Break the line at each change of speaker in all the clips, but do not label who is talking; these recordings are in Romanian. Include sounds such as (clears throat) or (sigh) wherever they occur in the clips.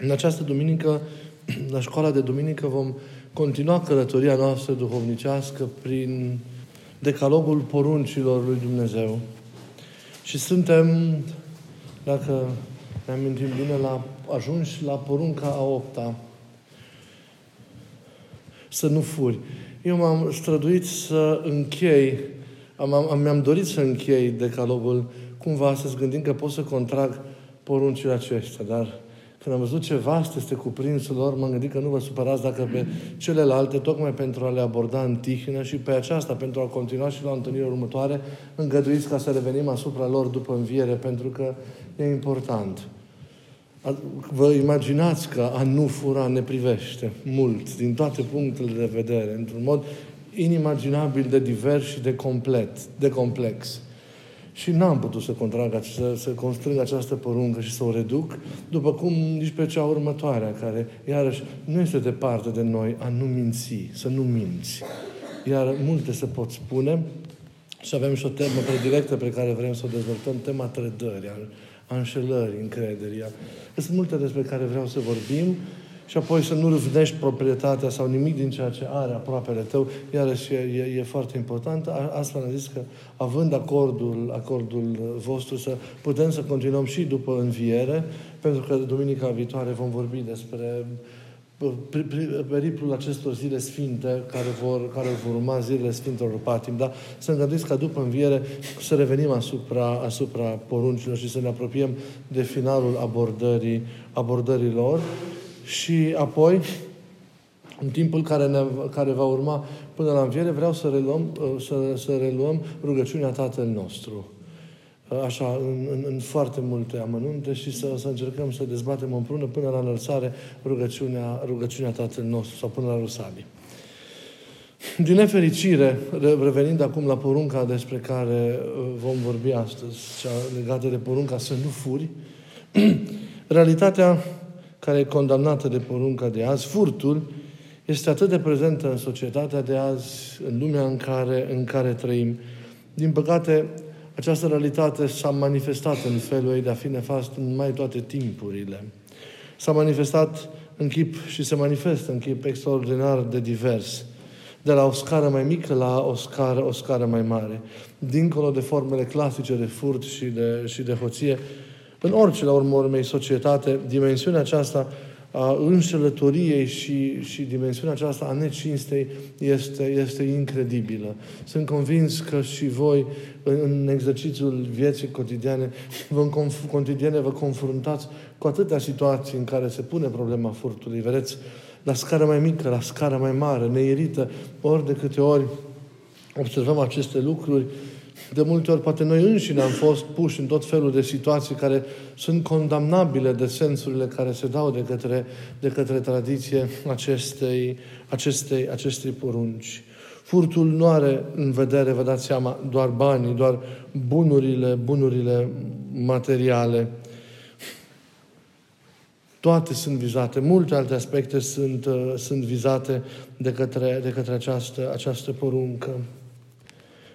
În această duminică, (clears throat) la școala de duminică, vom continua călătoria noastră duhovnicească prin decalogul poruncilor lui Dumnezeu. Și suntem, dacă ne amintim bine, la, ajunși la porunca a opta. Să nu furi. Eu m-am străduit să închei, am, am, mi-am dorit să închei decalogul cumva să-ți gândim că pot să contrag poruncile acestea, dar când am văzut ce vast este cuprinsul lor, m-am gândit că nu vă supărați dacă pe celelalte, tocmai pentru a le aborda în tihnă și pe aceasta, pentru a continua și la întâlnirea următoare, îngăduiți ca să revenim asupra lor după înviere, pentru că e important. Vă imaginați că a nu fura ne privește mult, din toate punctele de vedere, într-un mod inimaginabil de divers și de complet, de complex. Și n-am putut să contrag, să, să constrâng această poruncă și să o reduc, după cum nici pe cea următoare, care, iarăși, nu este departe de noi a nu minți, să nu minți. Iar multe se pot spune și avem și o temă predilectă pe care vrem să o dezvoltăm, tema trădării, a înșelării, încrederii. Sunt multe despre care vreau să vorbim și apoi să nu râvnești proprietatea sau nimic din ceea ce are aproapele tău, iarăși e, e, e foarte important. Astfel am zis că, având acordul, acordul vostru, să putem să continuăm și după înviere, pentru că duminica viitoare vom vorbi despre periplul acestor zile sfinte care vor, care vor urma zilele Sfintelor Patim, dar să îngăduiți ca după înviere să revenim asupra, asupra poruncilor și să ne apropiem de finalul abordării, abordării lor și apoi, în timpul care, ne, care va urma până la înviere, vreau să reluăm, să, să reluăm rugăciunea Tatăl nostru. Așa, în, în, în foarte multe amănunte și să, să încercăm să dezbatem împreună până la înălțare rugăciunea, rugăciunea Tatăl nostru sau până la Rusalii. Din nefericire, revenind acum la porunca despre care uh, vom vorbi astăzi, cea legată de porunca să nu furi, (clears throat) realitatea care e condamnată de porunca de azi, furtul, este atât de prezentă în societatea de azi, în lumea în care, în care trăim. Din păcate, această realitate s-a manifestat în felul ei de a fi nefast în mai toate timpurile. S-a manifestat în chip și se manifestă în chip extraordinar de divers. De la o scară mai mică la o scară, o scară mai mare. Dincolo de formele clasice de furt și de, și de hoție, în orice, la urmă urmei, societate, dimensiunea aceasta a înșelătoriei și, și dimensiunea aceasta a necinstei este, este incredibilă. Sunt convins că și voi, în, în exercițiul vieții cotidiane, vă, cotidiane, vă confruntați cu atâtea situații în care se pune problema furtului. Vedeți, la scară mai mică, la scară mai mare, neirită, ori de câte ori observăm aceste lucruri, de multe ori, poate noi înșine am fost puși în tot felul de situații care sunt condamnabile de sensurile care se dau de către, de către tradiție acestei, acestei, acestei porunci. Furtul nu are în vedere, vă dați seama, doar banii, doar bunurile, bunurile materiale. Toate sunt vizate, multe alte aspecte sunt, uh, sunt vizate de către, de către această, această poruncă.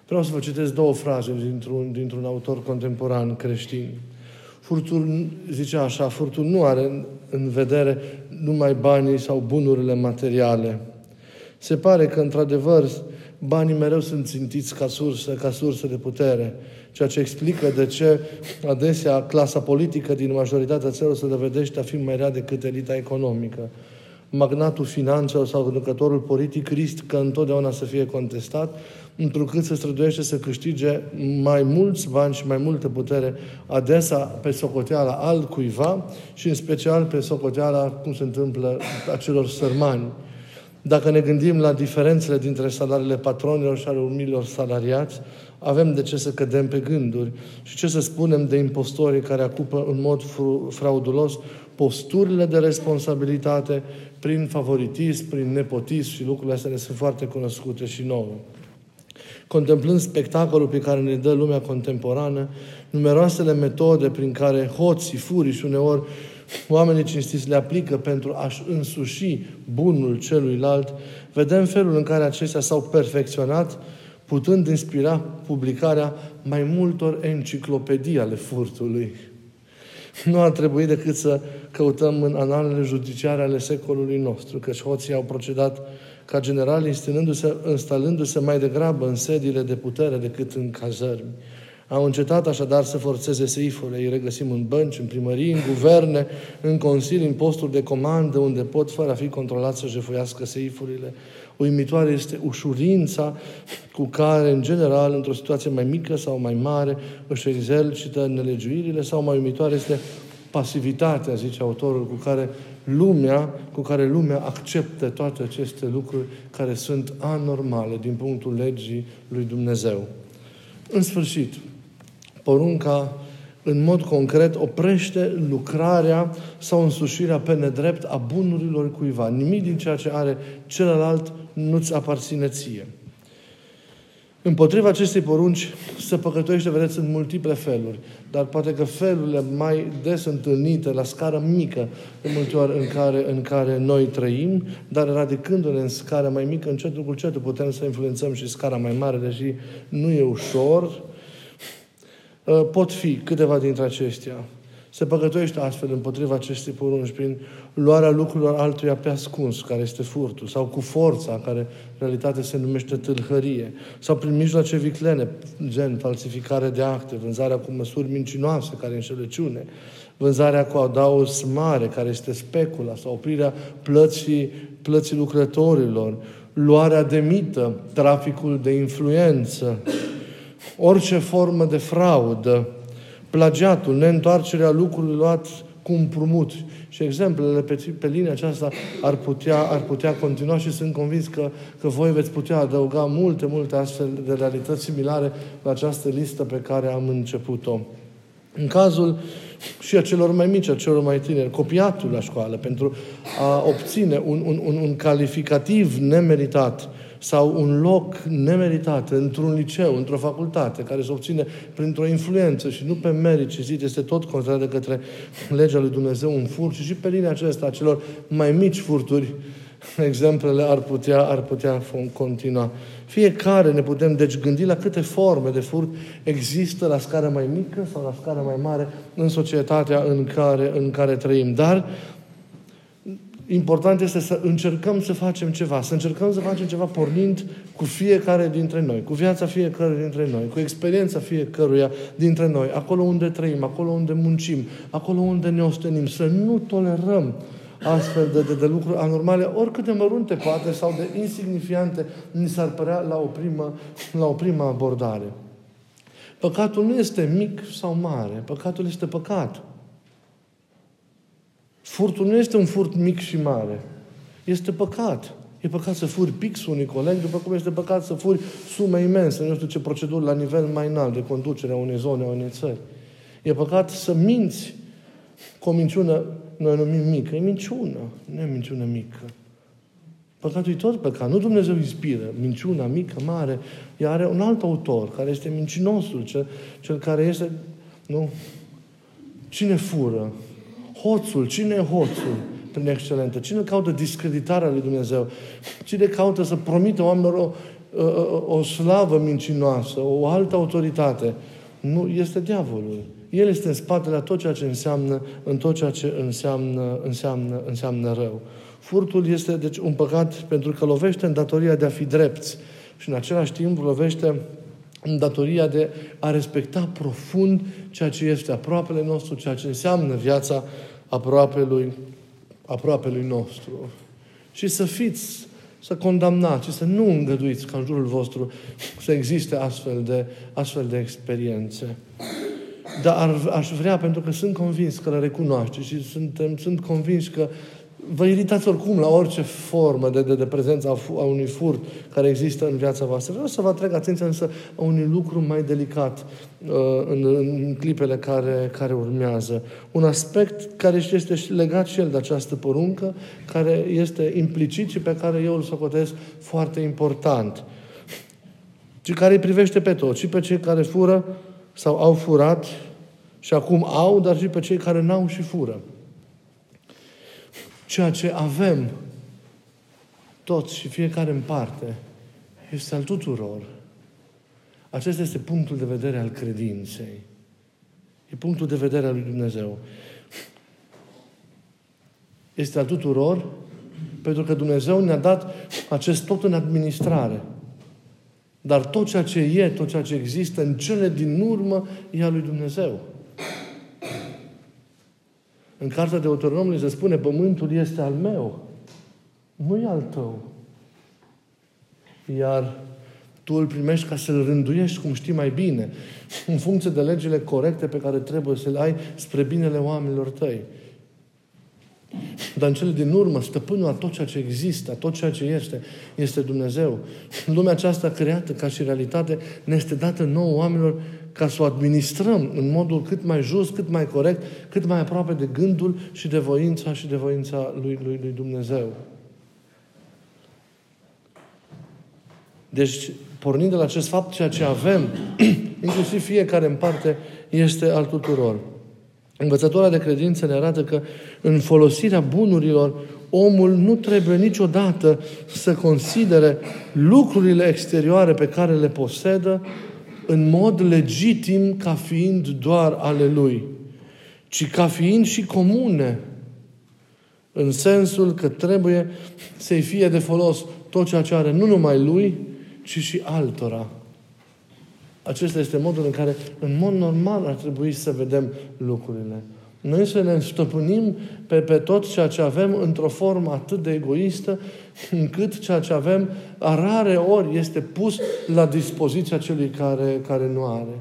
Vreau să vă citesc două fraze dintr-un, dintr-un autor contemporan creștin. Furtul, zicea așa, furtul nu are în, în vedere numai banii sau bunurile materiale. Se pare că, într-adevăr, banii mereu sunt țintiți ca sursă, ca sursă de putere, ceea ce explică de ce adesea clasa politică din majoritatea țărilor se dovedește a fi mai rea decât elita economică magnatul finanțelor sau conducătorul politic riscă întotdeauna să fie contestat, întrucât se străduiește să câștige mai mulți bani și mai multă putere, adesea pe socoteala altcuiva și în special pe socoteala, cum se întâmplă, acelor sărmani. Dacă ne gândim la diferențele dintre salariile patronilor și ale umilor salariați, avem de ce să cădem pe gânduri. Și ce să spunem de impostorii care acupă în mod fraudulos posturile de responsabilitate prin favoritism, prin nepotism și lucrurile astea ne sunt foarte cunoscute și nouă. Contemplând spectacolul pe care ne dă lumea contemporană, numeroasele metode prin care hoții, furiși și uneori oamenii cinstiți le aplică pentru a-și însuși bunul celuilalt, vedem felul în care acestea s-au perfecționat, putând inspira publicarea mai multor enciclopedii ale furtului. Nu ar trebui decât să căutăm în analele judiciare ale secolului nostru, că hoții au procedat ca generali instalându-se, instalându-se mai degrabă în sediile de putere decât în cazărmi. Au încetat așadar să forțeze seifurile. Îi regăsim în bănci, în primării, în guverne, în consilii, în posturi de comandă, unde pot, fără a fi controlați, să jefuiască seifurile. Uimitoare este ușurința cu care, în general, într-o situație mai mică sau mai mare, își exercită nelegiuirile sau mai uimitoare este pasivitatea, zice autorul, cu care lumea, cu care lumea acceptă toate aceste lucruri care sunt anormale din punctul legii lui Dumnezeu. În sfârșit, porunca în mod concret oprește lucrarea sau însușirea pe nedrept a bunurilor cuiva. Nimic din ceea ce are celălalt nu-ți aparține ție. Împotriva acestei porunci se păcătuiește, vedeți, în multiple feluri. Dar poate că felurile mai des întâlnite la scară mică, de multe ori în care, în care noi trăim, dar radicându-ne în scară mai mică, încetul cu încetul putem să influențăm și scara mai mare, deși nu e ușor, uh, pot fi câteva dintre acestea. Se păcătuiește astfel împotriva acestei porunci prin luarea lucrurilor altuia pe ascuns, care este furtul, sau cu forța, care în realitate se numește tâlhărie, sau prin mijloace viclene, gen falsificare de acte, vânzarea cu măsuri mincinoase, care e înșelăciune, vânzarea cu adaus mare, care este specula, sau oprirea plății, plății lucrătorilor, luarea de mită, traficul de influență, orice formă de fraudă, plagiatul, neîntoarcerea lucrurilor luat cu împrumut. Și exemplele pe, pe linia aceasta ar putea, ar putea continua și sunt convins că, că voi veți putea adăuga multe, multe astfel de realități similare la această listă pe care am început-o. În cazul și a celor mai mici, a celor mai tineri, copiatul la școală, pentru a obține un, un, un, un calificativ nemeritat, sau un loc nemeritat într-un liceu, într-o facultate, care se obține printr-o influență și nu pe merit, ci zi, este tot considerat de către legea lui Dumnezeu un furt și și pe linia aceasta a celor mai mici furturi, exemplele ar putea, ar putea continua. Fiecare ne putem deci gândi la câte forme de furt există la scară mai mică sau la scară mai mare în societatea în care, în care trăim. Dar important este să încercăm să facem ceva, să încercăm să facem ceva pornind cu fiecare dintre noi, cu viața fiecare dintre noi, cu experiența fiecăruia dintre noi, acolo unde trăim, acolo unde muncim, acolo unde ne ostenim, să nu tolerăm astfel de, de, de lucruri anormale, oricât de mărunte poate sau de insignifiante ni s-ar părea la o primă, la o primă abordare. Păcatul nu este mic sau mare, păcatul este păcat. Furtul nu este un furt mic și mare. Este păcat. E păcat să furi pixul unui coleg, după cum este păcat să furi sume imense, nu știu ce proceduri la nivel mai înalt de conducere a unei zone, a unei țări. E păcat să minți cu o minciună, noi numim mică. E minciună, nu e minciună mică. Păcatul e tot păcat. Nu Dumnezeu inspiră. Minciuna mică, mare. Ea are un alt autor, care este mincinosul, cel, cel care este... Nu? Cine fură? Hoțul. Cine e hoțul? Prin excelentă. Cine caută discreditarea lui Dumnezeu? Cine caută să promită oamenilor o, o, o slavă mincinoasă, o altă autoritate? Nu, este diavolul. El este în spatele a tot ceea ce înseamnă, în tot ceea ce înseamnă, înseamnă, înseamnă rău. Furtul este, deci, un păcat pentru că lovește în datoria de a fi drepți și în același timp lovește în datoria de a respecta profund ceea ce este aproapele nostru, ceea ce înseamnă viața aproapelui, aproapelui nostru. Și să fiți, să condamnați și să nu îngăduiți ca în jurul vostru să existe astfel de, astfel de experiențe. Dar aș vrea, pentru că sunt convins că le recunoaște și suntem, sunt convins că vă iritați oricum la orice formă de, de, de prezență a, a unui furt care există în viața voastră. Vreau să vă atrag atenția însă a unui lucru mai delicat uh, în, în clipele care, care urmează. Un aspect care este legat și el de această poruncă, care este implicit și pe care eu îl socotesc foarte important. Și care îi privește pe toți, și pe cei care fură sau au furat și acum au, dar și pe cei care n-au și fură ceea ce avem toți și fiecare în parte este al tuturor. Acesta este punctul de vedere al credinței. E punctul de vedere al lui Dumnezeu. Este al tuturor, pentru că Dumnezeu ne-a dat acest tot în administrare. Dar tot ceea ce e, tot ceea ce există în cele din urmă, e al lui Dumnezeu. În cartea de Autonomului se spune, pământul este al meu, nu e al tău. Iar tu îl primești ca să-l rânduiești cum știi mai bine, (laughs) în funcție de legile corecte pe care trebuie să le ai spre binele oamenilor tăi. Dar în cele din urmă, stăpânul a tot ceea ce există, a tot ceea ce este, este Dumnezeu. Lumea aceasta creată ca și realitate ne este dată nouă oamenilor ca să o administrăm în modul cât mai just, cât mai corect, cât mai aproape de gândul și de voința și de voința lui, lui, lui Dumnezeu. Deci, pornind de la acest fapt, ceea ce avem, (clears throat) inclusiv fiecare în parte, este al tuturor. Învățătoarea de credință ne arată că în folosirea bunurilor, omul nu trebuie niciodată să considere lucrurile exterioare pe care le posedă în mod legitim ca fiind doar ale lui, ci ca fiind și comune, în sensul că trebuie să-i fie de folos tot ceea ce are nu numai lui, ci și altora. Acesta este modul în care, în mod normal, ar trebui să vedem lucrurile. Noi să ne stăpânim pe, pe tot ceea ce avem într-o formă atât de egoistă, încât ceea ce avem, rare ori, este pus la dispoziția celui care, care nu are.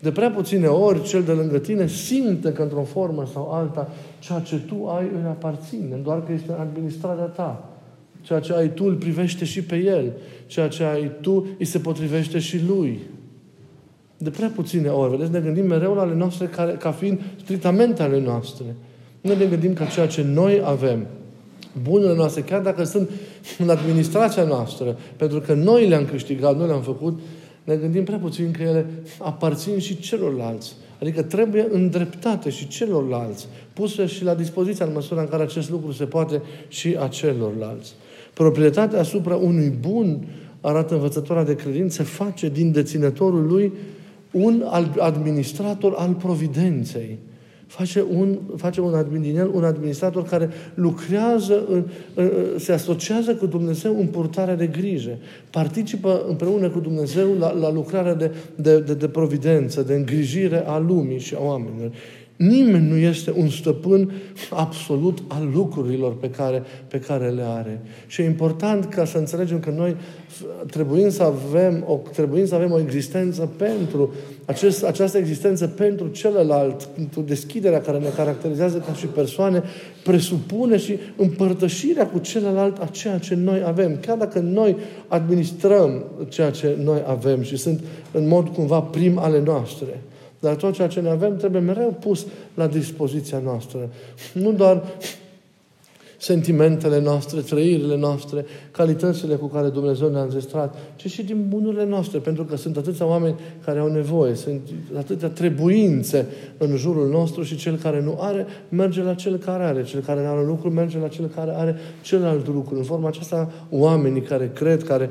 De prea puține ori, cel de lângă tine simte că într-o formă sau alta, ceea ce tu ai îi aparține, doar că este administrarea ta. Ceea ce ai tu îl privește și pe el. Ceea ce ai tu îi se potrivește și lui. De prea puține ori, vedeți, ne gândim mereu la ale noastre care, ca fiind stritamente ale noastre. Nu ne gândim ca ceea ce noi avem, bunurile noastre, chiar dacă sunt în administrația noastră, pentru că noi le-am câștigat, noi le-am făcut, ne gândim prea puțin că ele aparțin și celorlalți. Adică trebuie îndreptate și celorlalți, puse și la dispoziția în măsura în care acest lucru se poate și a celorlalți. Proprietatea asupra unui bun, arată învățătoarea de credință, face din deținătorul lui un administrator al providenței. Face un, face un, din el un administrator care lucrează, în, se asociază cu Dumnezeu în purtarea de grijă. Participă împreună cu Dumnezeu la, la lucrarea de, de, de, de providență, de îngrijire a lumii și a oamenilor. Nimeni nu este un stăpân absolut al lucrurilor pe care, pe care le are. Și e important ca să înțelegem că noi trebuie să avem o, trebuie să avem o existență pentru acest, această existență pentru celălalt, pentru deschiderea care ne caracterizează ca și persoane, presupune și împărtășirea cu celălalt a ceea ce noi avem. Chiar dacă noi administrăm ceea ce noi avem și sunt în mod cumva prim ale noastre. Dar tot ceea ce ne avem trebuie mereu pus la dispoziția noastră. Nu doar sentimentele noastre, trăirile noastre, calitățile cu care Dumnezeu ne-a înzestrat, ci și din bunurile noastre, pentru că sunt atâția oameni care au nevoie, sunt atâtea trebuințe în jurul nostru și cel care nu are, merge la cel care are, cel care are un lucru, merge la cel care are celălalt lucru. În forma aceasta, oamenii care cred, care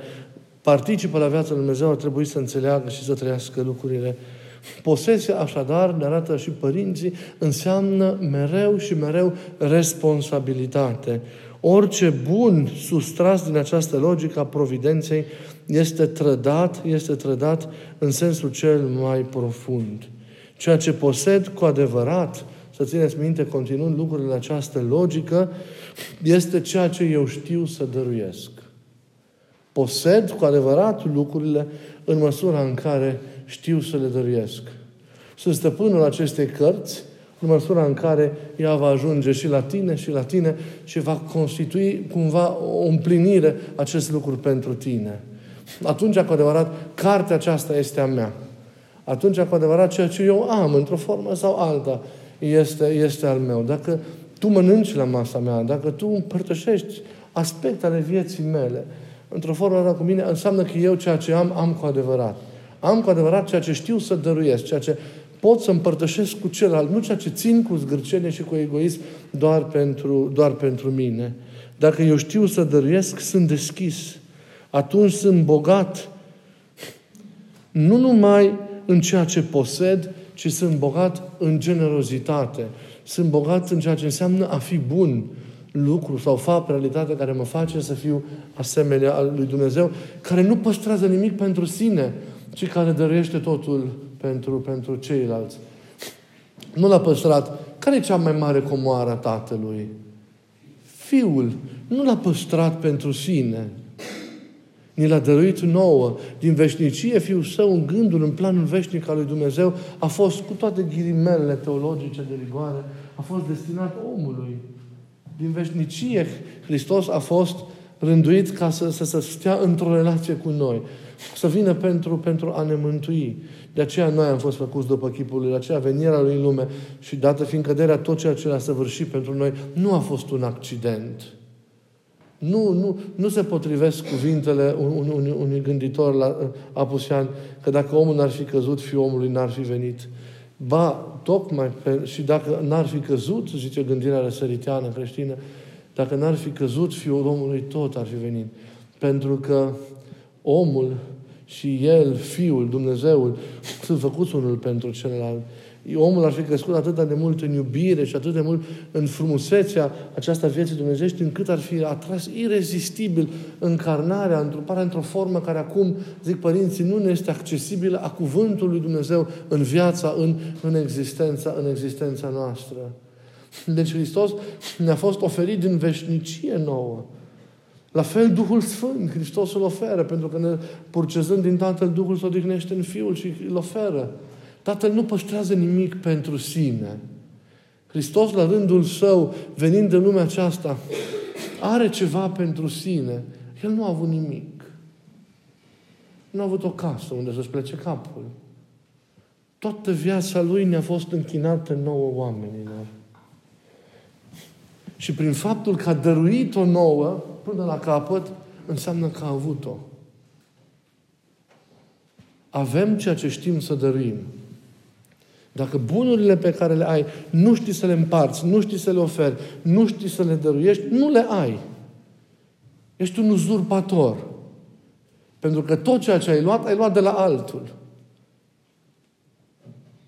participă la viața lui Dumnezeu ar trebui să înțeleagă și să trăiască lucrurile Posesia, așadar, ne arată și părinții, înseamnă mereu și mereu responsabilitate. Orice bun sustras din această logică a providenței este trădat, este trădat în sensul cel mai profund. Ceea ce posed cu adevărat, să țineți minte, continuând lucrurile în această logică, este ceea ce eu știu să dăruiesc. Posed cu adevărat lucrurile în măsura în care știu să le dăruiesc. Sunt stăpânul acestei cărți în măsura în care ea va ajunge și la tine și la tine și va constitui cumva o împlinire acest lucru pentru tine. Atunci, cu adevărat, cartea aceasta este a mea. Atunci, cu adevărat, ceea ce eu am, într-o formă sau alta, este, este al meu. Dacă tu mănânci la masa mea, dacă tu împărtășești aspecte ale vieții mele, într-o formă cu mine, înseamnă că eu ceea ce am, am cu adevărat. Am cu adevărat ceea ce știu să dăruiesc, ceea ce pot să împărtășesc cu celălalt, nu ceea ce țin cu zgârcenie și cu egoism doar pentru, doar pentru mine. Dacă eu știu să dăruiesc, sunt deschis. Atunci sunt bogat. Nu numai în ceea ce posed, ci sunt bogat în generozitate. Sunt bogat în ceea ce înseamnă a fi bun lucru sau fapt, realitate care mă face să fiu asemenea al lui Dumnezeu, care nu păstrează nimic pentru sine, ci care dăruiește totul pentru, pentru ceilalți. Nu l-a păstrat. Care e cea mai mare comoară a tatălui? Fiul. Nu l-a păstrat pentru sine. Ni l-a dăruit nouă. Din veșnicie, Fiul Său, în gândul, în planul veșnic al lui Dumnezeu, a fost, cu toate ghirimelele teologice de rigoare, a fost destinat omului. Din veșnicie, Hristos a fost rânduit ca să, să, să stea într-o relație cu noi. Să vină pentru, pentru a ne mântui. De aceea noi am fost făcuți după chipul lui, de aceea venirea lui în lume și dată fiind căderea, tot ceea ce l-a săvârșit pentru noi, nu a fost un accident. Nu, nu, nu se potrivesc cuvintele unui, unui, unui gânditor la, apusean că dacă omul n-ar fi căzut, fiul omului n-ar fi venit. Ba, tocmai, pe, și dacă n-ar fi căzut, zice gândirea răsăriteană creștină, dacă n-ar fi căzut, fiul omului tot ar fi venit. Pentru că omul și el, Fiul, Dumnezeul, sunt făcuți unul pentru celălalt. Omul ar fi crescut atât de mult în iubire și atât de mult în frumusețea aceasta vieții dumnezești, încât ar fi atras irezistibil încarnarea, întruparea într-o formă care acum, zic părinții, nu ne este accesibilă a cuvântului lui Dumnezeu în viața, în, în, existența, în existența noastră. Deci Hristos ne-a fost oferit din veșnicie nouă. La fel Duhul Sfânt, Hristos îl oferă, pentru că ne purcezând din Tatăl, Duhul se odihnește în Fiul și îl oferă. Tatăl nu păstrează nimic pentru sine. Hristos, la rândul său, venind în lumea aceasta, are ceva pentru sine. El nu a avut nimic. Nu a avut o casă unde să-și plece capul. Toată viața lui ne-a fost închinată nouă oamenilor. Și prin faptul că a dăruit-o nouă, până la capăt, înseamnă că a avut-o. Avem ceea ce știm să dăruim. Dacă bunurile pe care le ai nu știi să le împarți, nu știi să le oferi, nu știi să le dăruiești, nu le ai. Ești un uzurpator. Pentru că tot ceea ce ai luat, ai luat de la altul.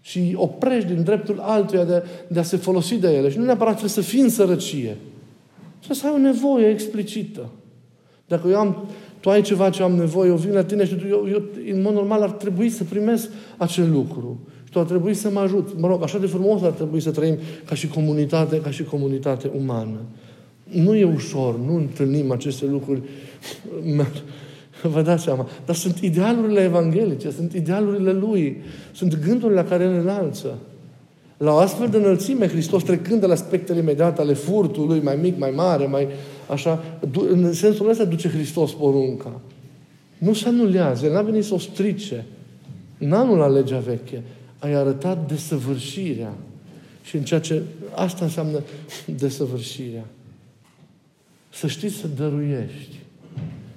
Și oprești din dreptul altuia de, de a se folosi de ele. Și nu neapărat trebuie să fii în sărăcie. Trebuie să ai o nevoie explicită. Dacă eu am, tu ai ceva ce am nevoie, eu vin la tine și tu, eu, eu, în mod normal ar trebui să primesc acel lucru. Și tu ar trebui să mă ajut. Mă rog, așa de frumos ar trebui să trăim ca și comunitate, ca și comunitate umană. Nu e ușor, nu întâlnim aceste lucruri. Vă dați seama. Dar sunt idealurile evanghelice, sunt idealurile Lui, sunt gândurile la care ne înalță. La o astfel de înălțime, Hristos trecând de la aspectele imediate ale furtului, mai mic, mai mare, mai așa, în sensul ăsta duce Hristos porunca. Nu se anulează, El n-a venit să o strice. N-anul la legea veche. Ai arătat desăvârșirea. Și în ceea ce asta înseamnă desăvârșirea. Să știi să dăruiești.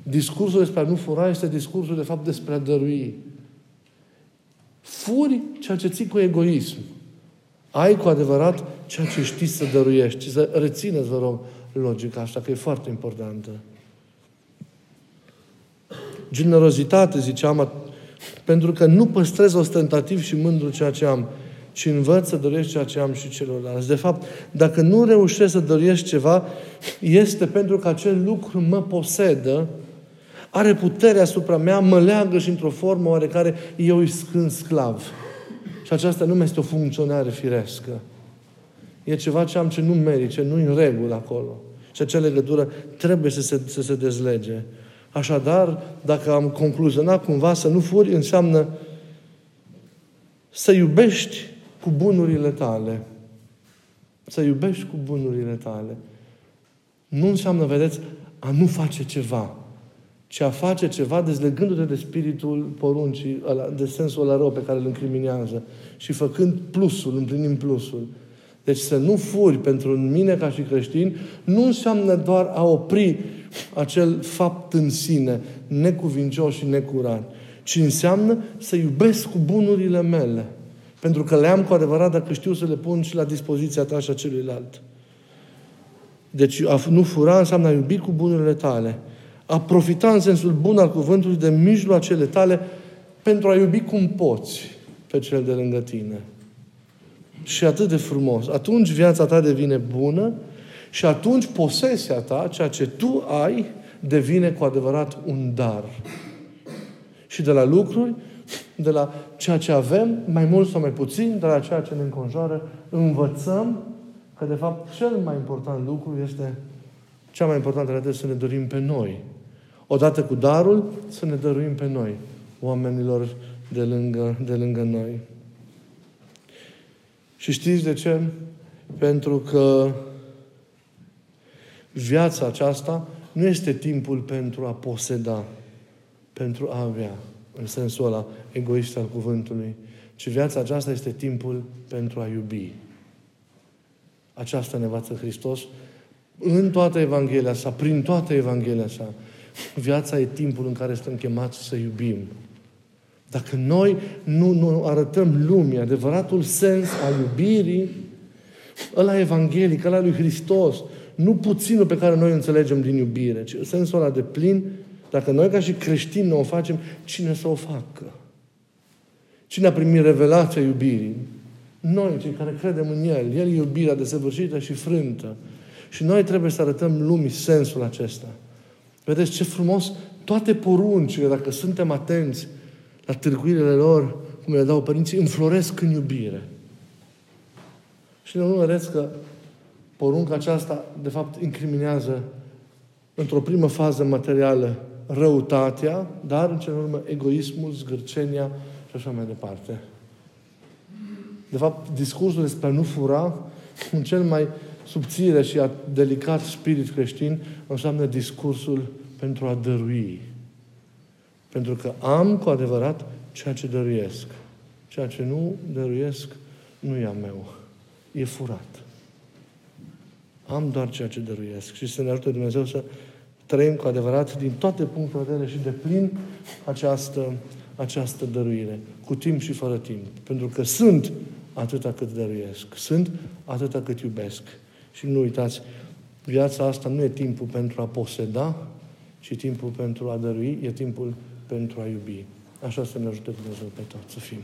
Discursul despre a nu fura este discursul, de fapt, despre a dărui. Furi ceea ce ții cu egoism. Ai cu adevărat ceea ce știi să dăruiești. Să rețineți, vă rog, logica asta, că e foarte importantă. Generozitate, ziceam, pentru că nu păstrez ostentativ și mândru ceea ce am, ci învăț să doresc ceea ce am și celorlalți. De fapt, dacă nu reușesc să doresc ceva, este pentru că acel lucru mă posedă, are putere asupra mea, mă leagă și într-o formă oarecare eu îi scând sclav. Și aceasta nu mai este o funcționare firescă. E ceva ce am ce nu merit, ce nu în regulă acolo. Și acea legătură trebuie să se, să se dezlege. Așadar, dacă am concluzionat cumva să nu furi, înseamnă să iubești cu bunurile tale. Să iubești cu bunurile tale. Nu înseamnă, vedeți, a nu face ceva, ci a face ceva dezlegându-te de spiritul poruncii, de sensul ăla rău pe care îl încriminează și făcând plusul, împlinim plusul. Deci să nu furi pentru mine ca și creștin nu înseamnă doar a opri acel fapt în sine, necuvincios și necurat, ci înseamnă să iubesc cu bunurile mele. Pentru că le am cu adevărat dacă știu să le pun și la dispoziția ta și a celuilalt. Deci a nu fura înseamnă a iubi cu bunurile tale. A profita în sensul bun al cuvântului de mijloacele tale pentru a iubi cum poți pe cel de lângă tine. și atât de frumos. Atunci viața ta devine bună și atunci posesia ta, ceea ce tu ai, devine cu adevărat un dar. Și de la lucruri, de la ceea ce avem, mai mult sau mai puțin, de la ceea ce ne înconjoară, învățăm că, de fapt, cel mai important lucru este, cea mai importantă realitate să ne dorim pe noi. Odată cu darul, să ne dăruim pe noi, oamenilor de lângă, de lângă noi. Și știți de ce? Pentru că viața aceasta nu este timpul pentru a poseda, pentru a avea, în sensul ăla egoist al cuvântului, ci viața aceasta este timpul pentru a iubi. Aceasta ne învață Hristos în toată Evanghelia sa, prin toată Evanghelia sa. Viața e timpul în care suntem chemați să iubim. Dacă noi nu, nu arătăm lumii adevăratul sens al iubirii, ăla evanghelic, ăla lui Hristos, nu puținul pe care noi înțelegem din iubire, ci sensul ăla de plin, dacă noi ca și creștini nu o facem, cine să o facă? Cine a primit revelația iubirii? Noi, cei care credem în El. El e iubirea desăvârșită și frântă. Și noi trebuie să arătăm lumii sensul acesta. Vedeți ce frumos toate poruncile, dacă suntem atenți la târguirile lor, cum le dau părinții, înfloresc în iubire. Și nu vedeți că porunca aceasta, de fapt, incriminează într-o primă fază materială răutatea, dar în cel urmă egoismul, zgârcenia și așa mai departe. De fapt, discursul despre a nu fura, (laughs) în cel mai subțire și delicat spirit creștin, înseamnă discursul pentru a dărui. Pentru că am cu adevărat ceea ce dăruiesc. Ceea ce nu dăruiesc nu e a meu. E furat. Am doar ceea ce dăruiesc. Și să ne ajute Dumnezeu să trăim cu adevărat din toate punctele de vedere și de plin această, această dăruire. Cu timp și fără timp. Pentru că sunt atâta cât dăruiesc. Sunt atâta cât iubesc. Și nu uitați, viața asta nu e timpul pentru a poseda, ci timpul pentru a dărui, e timpul pentru a iubi. Așa să ne ajute Dumnezeu pe toți să fim.